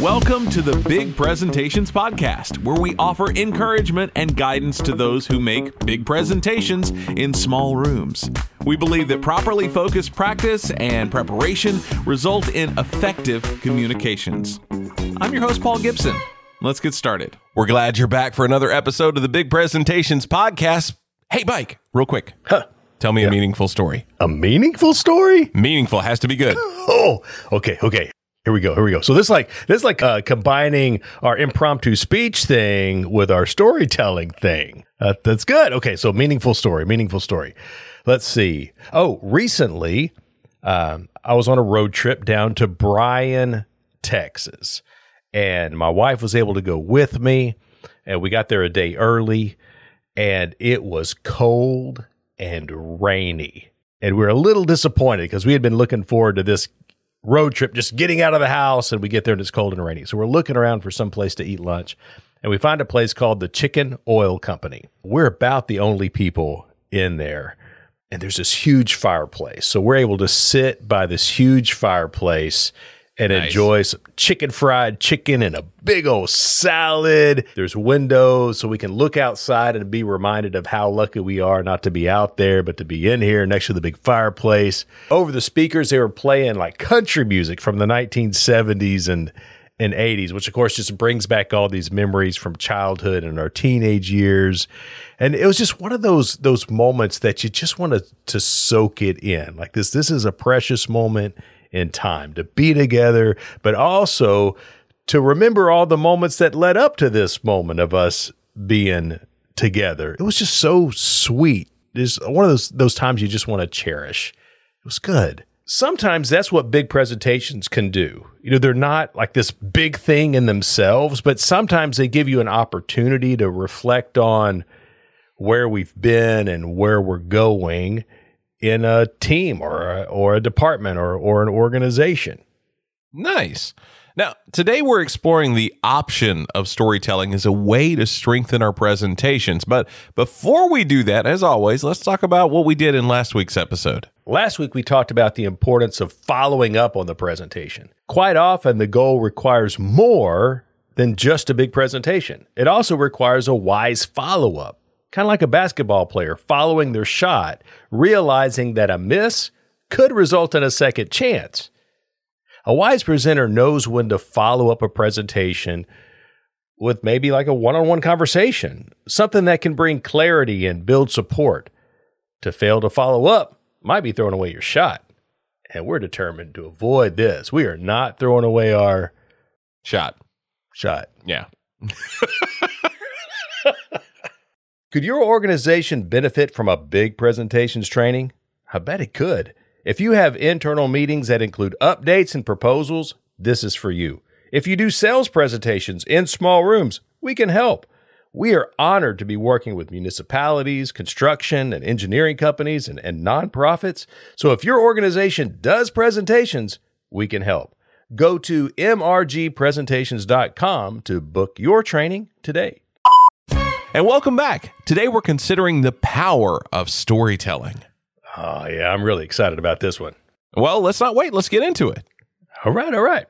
Welcome to the Big Presentations Podcast, where we offer encouragement and guidance to those who make big presentations in small rooms. We believe that properly focused practice and preparation result in effective communications. I'm your host, Paul Gibson. Let's get started. We're glad you're back for another episode of the Big Presentations Podcast. Hey, Mike, real quick. Huh. Tell me a meaningful story. A meaningful story? Meaningful has to be good. Oh, okay, okay. Here we go. Here we go. So this like this like uh, combining our impromptu speech thing with our storytelling thing. Uh, that's good. Okay, so meaningful story. Meaningful story. Let's see. Oh, recently, um, I was on a road trip down to Bryan, Texas, and my wife was able to go with me, and we got there a day early, and it was cold and rainy. And we were a little disappointed because we had been looking forward to this road trip, just getting out of the house, and we get there and it's cold and rainy. So we're looking around for some place to eat lunch, and we find a place called the Chicken Oil Company. We're about the only people in there, and there's this huge fireplace. So we're able to sit by this huge fireplace and Nice. enjoy some chicken fried chicken and a big old salad. There's windows so we can look outside and be reminded of how lucky we are not to be out there, but to be in here next to the big fireplace. Over the speakers, they were playing like country music from the 1970s and and 80s, which of course just brings back all these memories from childhood and our teenage years. And it was just one of those those moments that you just want to to soak it in. Like this this is a precious moment in time to be together, but also to remember all the moments that led up to this moment of us being together. It was just so sweet. It's one of those those times you just want to cherish. It was good. Sometimes that's what big presentations can do. You know, they're not like this big thing in themselves, but sometimes they give you an opportunity to reflect on where we've been and where we're going in a team or a, or a department or or an organization. Nice. Now, today we're exploring the option of storytelling as a way to strengthen our presentations. But before we do that, as always, let's talk about what we did in last week's episode. Last week, we talked about the importance of following up on the presentation. Quite often, the goal requires more than just a big presentation. It also requires a wise follow up, kind of like a basketball player following their shot, realizing that a miss could result in a second chance. A wise presenter knows when to follow up a presentation with maybe like a one on one conversation, something that can bring clarity and build support. To fail to follow up might be throwing away your shot. And we're determined to avoid this. We are not throwing away our Shot. shot. Yeah. Could your organization benefit from a big presentations training? I bet it could. If you have internal meetings that include updates and proposals, this is for you. If you do sales presentations in small rooms, we can help. We are honored to be working with municipalities, construction and engineering companies, and, and nonprofits. So if your organization does presentations, we can help. Go to mrgpresentations.com to book your training today. And welcome back. Today we're considering the power of storytelling. Oh, yeah, I'm really excited about this one. Well, let's not wait. Let's get into it. All right, all right.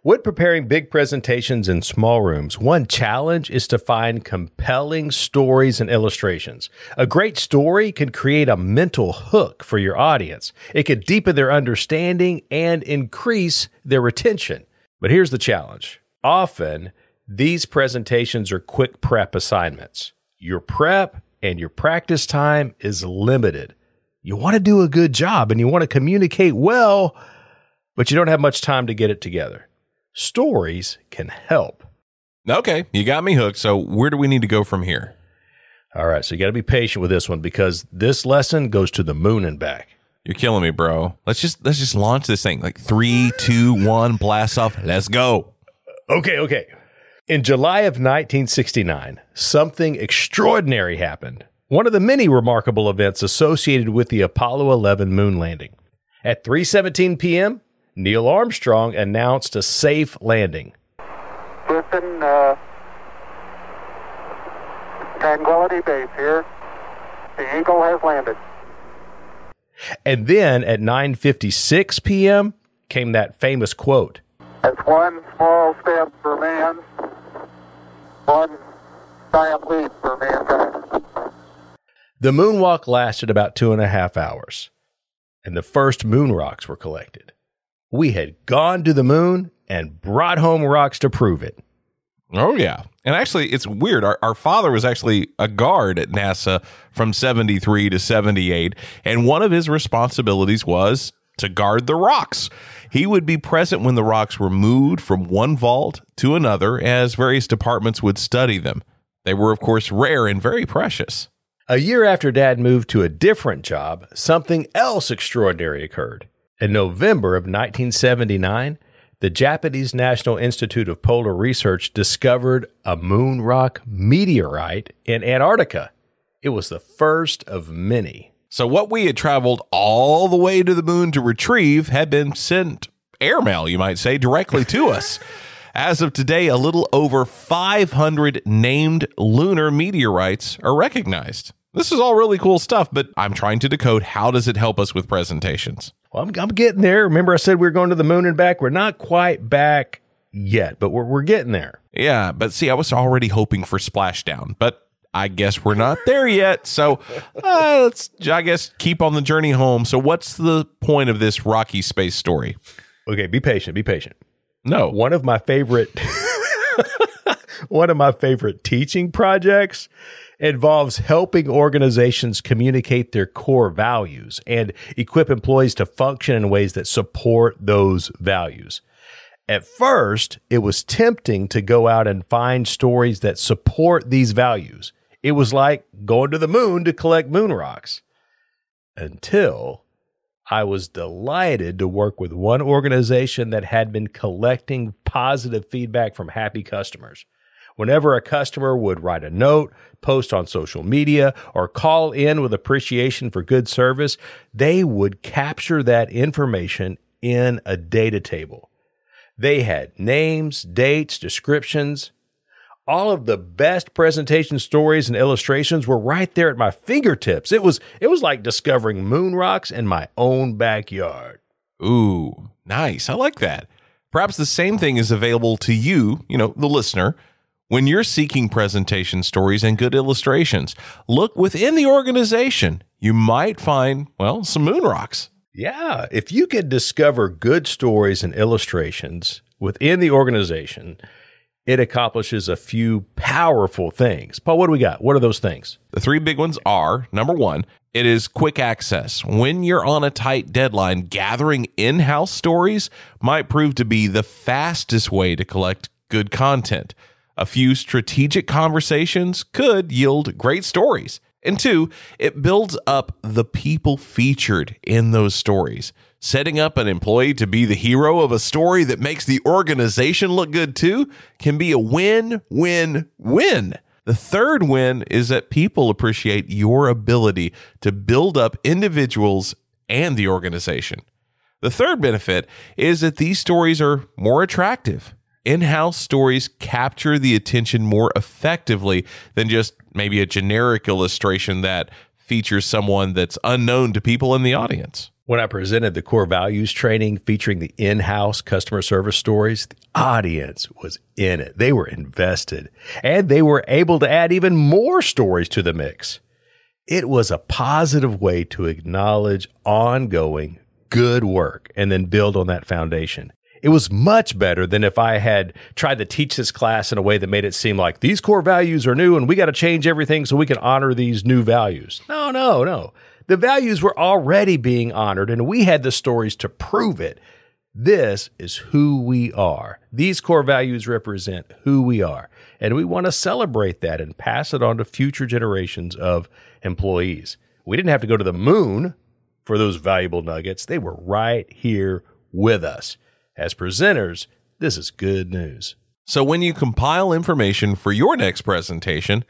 When preparing big presentations in small rooms, one challenge is to find compelling stories and illustrations. A great story can create a mental hook for your audience. It could deepen their understanding and increase their retention. But here's the challenge. Often, these presentations are quick prep assignments. Your prep and your practice time is limited. You want to do a good job and you want to communicate well, but you don't have much time to get it together. Stories can help. Okay, you got me hooked. So, where do we need to go from here? All right, so you got to be patient with this one because this lesson goes to the moon and back. You're killing me, bro. Let's just let's just launch this thing. Like three, two, one, blast off. Let's go. Okay, okay. In July of 1969, something extraordinary happened. One of the many remarkable events associated with the Apollo 11 moon landing. At 3:17 p.m., Neil Armstrong announced a safe landing. Houston, uh, Tranquility Base here. The Eagle has landed. And then at 9:56 p.m. came that famous quote. That's one small step for man, one giant leap for mankind. The moonwalk lasted about two and a half hours, and the first moon rocks were collected. We had gone to the moon and brought home rocks to prove it. Oh yeah. And actually it's weird. Our, our father was actually a guard at NASA from 73 to 78 and one of his responsibilities was to guard the rocks. He would be present when the rocks were moved from one vault to another as various departments would study them. They were of course rare and very precious. A year after Dad moved to a different job, something else extraordinary occurred. In November of 1979, the Japanese National Institute of Polar Research discovered a moon rock meteorite in Antarctica. It was the first of many. So what we had traveled all the way to the moon to retrieve had been sent airmail, you might say, directly to us. As of today, a little over 500 named lunar meteorites are recognized. This is all really cool stuff, but I'm trying to decode how does it help us with presentations? Well, I'm, I'm getting there. Remember, I said we were going to the moon and back? We're not quite back yet, but we're, we're getting there. Yeah, but see, I was already hoping for splashdown, but I guess we're not there yet. So uh, let's, I guess, keep on the journey home. So, what's the point of this rocky space story? Okay, be patient. Be patient. No, One of my favorite one of my favorite teaching projects involves helping organizations communicate their core values and equip employees to function in ways that support those values. At first, it was tempting to go out and find stories that support these values. It was like going to the moon to collect moon rocks. Until I was delighted to work with one organization that had been collecting positive feedback from happy customers. Whenever a customer would write a note, post on social media, or call in with appreciation for good service, they would capture that information in a data table. They had names, dates, descriptions. All of the best presentation stories and illustrations were right there at my fingertips. It was it was like discovering moon rocks in my own backyard. Ooh, nice. I like that. Perhaps the same thing is available to you, you know, the listener. When you're seeking presentation stories and good illustrations, look within the organization. You might find, well, some moon rocks. Yeah, if you could discover good stories and illustrations within the organization, it accomplishes a few powerful things. Paul, what do we got? What are those things? The three big ones are number one, it is quick access. When you're on a tight deadline, gathering in house stories might prove to be the fastest way to collect good content. A few strategic conversations could yield great stories. And two, it builds up the people featured in those stories. Setting up an employee to be the hero of a story that makes the organization look good too can be a win, win, win. The third win is that people appreciate your ability to build up individuals and the organization. The third benefit is that these stories are more attractive. In house stories capture the attention more effectively than just maybe a generic illustration that features someone that's unknown to people in the audience. When I presented the core values training featuring the in house customer service stories, the audience was in it. They were invested and they were able to add even more stories to the mix. It was a positive way to acknowledge ongoing good work and then build on that foundation. It was much better than if I had tried to teach this class in a way that made it seem like these core values are new and we got to change everything so we can honor these new values. No, no, no. The values were already being honored and we had the stories to prove it. This is who we are. These core values represent who we are. And we want to celebrate that and pass it on to future generations of employees. We didn't have to go to the moon for those valuable nuggets, they were right here with us. As presenters, this is good news. So when you compile information for your next presentation,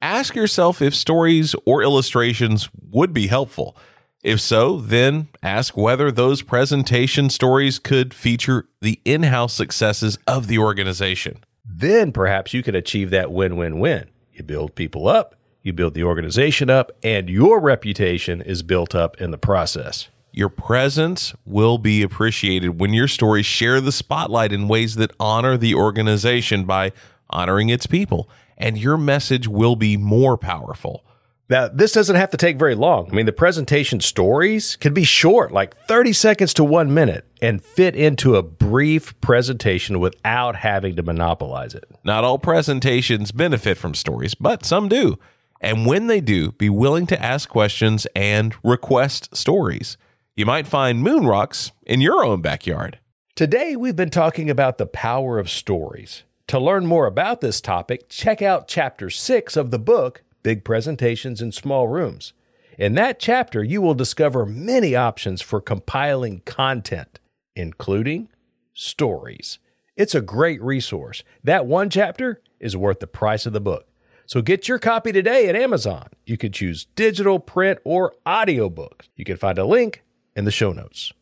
ask yourself if stories or illustrations would be helpful. If so, then ask whether those presentation stories could feature the in house successes of the organization. Then perhaps you can achieve that win win win. You build people up, you build the organization up, and your reputation is built up in the process. Your presence will be appreciated when your stories share the spotlight in ways that honor the organization by honoring its people, and your message will be more powerful. Now, this doesn't have to take very long. I mean, the presentation stories can be short, like 30 seconds to one minute, and fit into a brief presentation without having to monopolize it. Not all presentations benefit from stories, but some do. And when they do, be willing to ask questions and request stories. You might find moon rocks in your own backyard. Today, we've been talking about the power of stories. To learn more about this topic, check out chapter six of the book, Big Presentations in Small Rooms. In that chapter, you will discover many options for compiling content, including stories. It's a great resource. That one chapter is worth the price of the book. So get your copy today at Amazon. You can choose digital, print, or audiobooks. You can find a link in the show notes.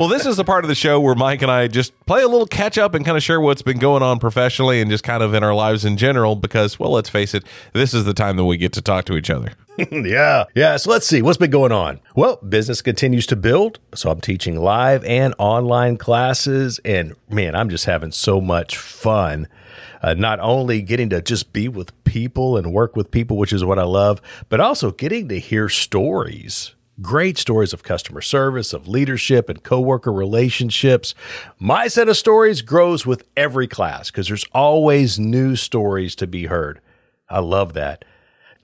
Well, this is the part of the show where Mike and I just play a little catch up and kind of share what's been going on professionally and just kind of in our lives in general because, well, let's face it, this is the time that we get to talk to each other. yeah. Yeah. So let's see what's been going on. Well, business continues to build. So I'm teaching live and online classes. And man, I'm just having so much fun. Uh, not only getting to just be with people and work with people, which is what I love, but also getting to hear stories great stories of customer service, of leadership and coworker relationships. My set of stories grows with every class because there's always new stories to be heard. I love that.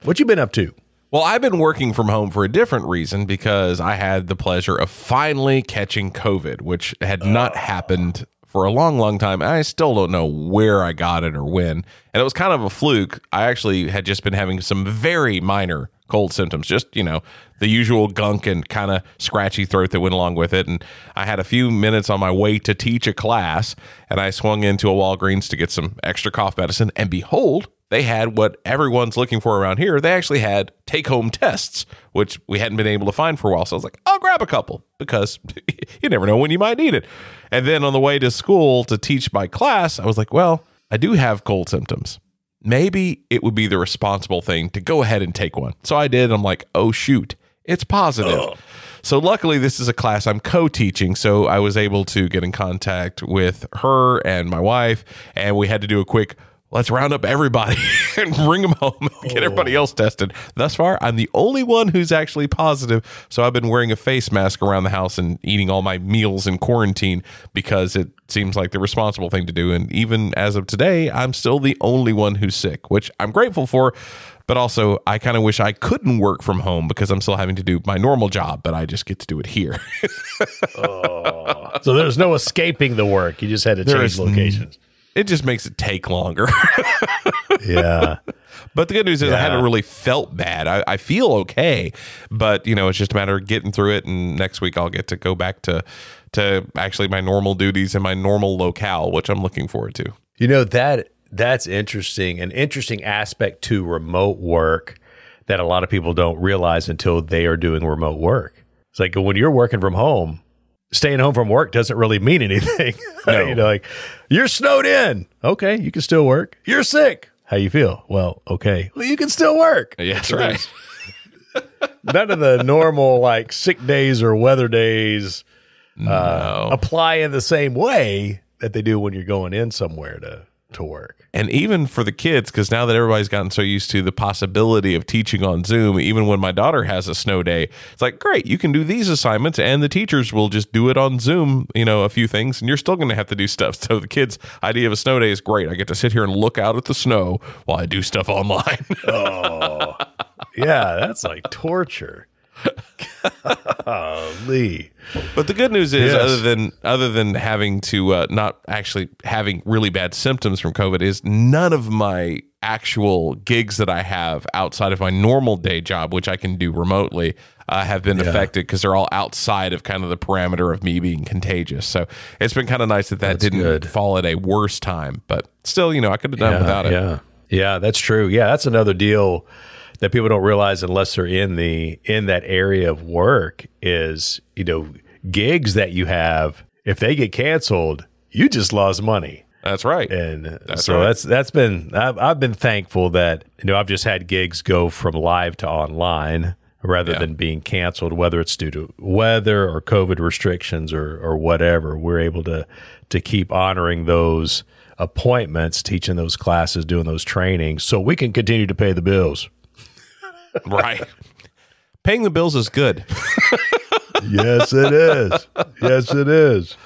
What you been up to? Well, I've been working from home for a different reason because I had the pleasure of finally catching COVID, which had not oh. happened for a long, long time. I still don't know where I got it or when. And it was kind of a fluke. I actually had just been having some very minor cold symptoms, just, you know, the usual gunk and kind of scratchy throat that went along with it. And I had a few minutes on my way to teach a class, and I swung into a Walgreens to get some extra cough medicine. And behold, they had what everyone's looking for around here. They actually had take home tests, which we hadn't been able to find for a while. So I was like, I'll grab a couple because you never know when you might need it. And then on the way to school to teach my class, I was like, well, I do have cold symptoms maybe it would be the responsible thing to go ahead and take one. So I did. I'm like, oh, shoot, it's positive. Ugh. So luckily, this is a class I'm co-teaching, so I was able to get in contact with her and my wife, and we had to do a quick let's round up everybody and bring them home and get everybody oh. else tested. Thus far, I'm the only one who's actually positive. So I've been wearing a face mask around the house and eating all my meals in quarantine because it seems like the responsible thing to do. And even as of today, I'm still the only one who's sick, which I'm grateful for. But also, I kind of wish I couldn't work from home because I'm still having to do my normal job, but I just get to do it here. oh. So there's no escaping the work. You just had to change locations it just makes it take longer. yeah. But the good news is yeah. I haven't really felt bad. I, I, feel okay, but you know, it's just a matter of getting through it. And next week I'll get to go back to to actually my normal duties and my normal locale, which I'm looking forward to. You know that that's interesting. An interesting aspect to remote work that a lot of people don't realize until they are doing remote work. It's like when you're working from home, staying home from work doesn't really mean anything. No. you know, like you're snowed in. Okay, you can still work. You're sick. How you feel? Well, okay. Well, you can still work. Yeah, that's right. None of the normal like sick days or weather days uh, apply in the same way that they do when you're going in somewhere to to work. And even for the kids, because now that everybody's gotten so used to the possibility of teaching on Zoom, even when my daughter has a snow day, it's like, great, you can do these assignments and the teachers will just do it on Zoom, you know, a few things, and you're still going to have to do stuff. So the kids' idea of a snow day is great. I get to sit here and look out at the snow while I do stuff online. oh, yeah, that's like torture. Lee. But the good news is, yes. other than other than having to uh, not actually having really bad symptoms from COVID, is none of my actual gigs that I have outside of my normal day job, which I can do remotely, uh, have been yeah. affected because they're all outside of kind of the parameter of me being contagious. So it's been kind of nice that that that's didn't good. fall at a worse time. But still, you know, I could have done yeah, without it. Yeah, yeah, that's true. Yeah, that's another deal that people don't realize unless they're in the in that area of work is you know gigs that you have if they get canceled you just lost money that's right and that's so right. that's that's been I've, I've been thankful that you know i've just had gigs go from live to online rather Yeah. than being canceled, whether it's due to weather or COVID restrictions or or whatever. We're able to to keep honoring those appointments, teaching those classes, doing those trainings, so we can continue to pay the bills. Right. Paying the bills is good. yes, it is. Yes, it is.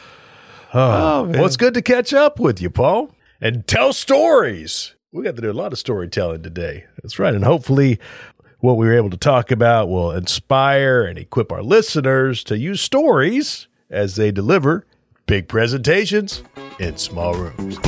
Oh, well, it's good to catch up with you, Paul, and tell stories. We got to do a lot of storytelling today. That's right. And hopefully, what we were able to talk about will inspire and equip our listeners to use stories as they deliver big presentations in small rooms.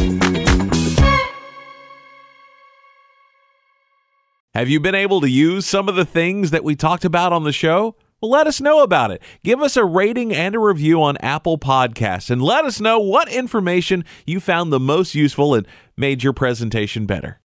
Have you been able to use some of the things that we talked about on the show? Well, let us know about it. Give us a rating and a review on Apple Podcasts and let us know what information you found the most useful and made your presentation better.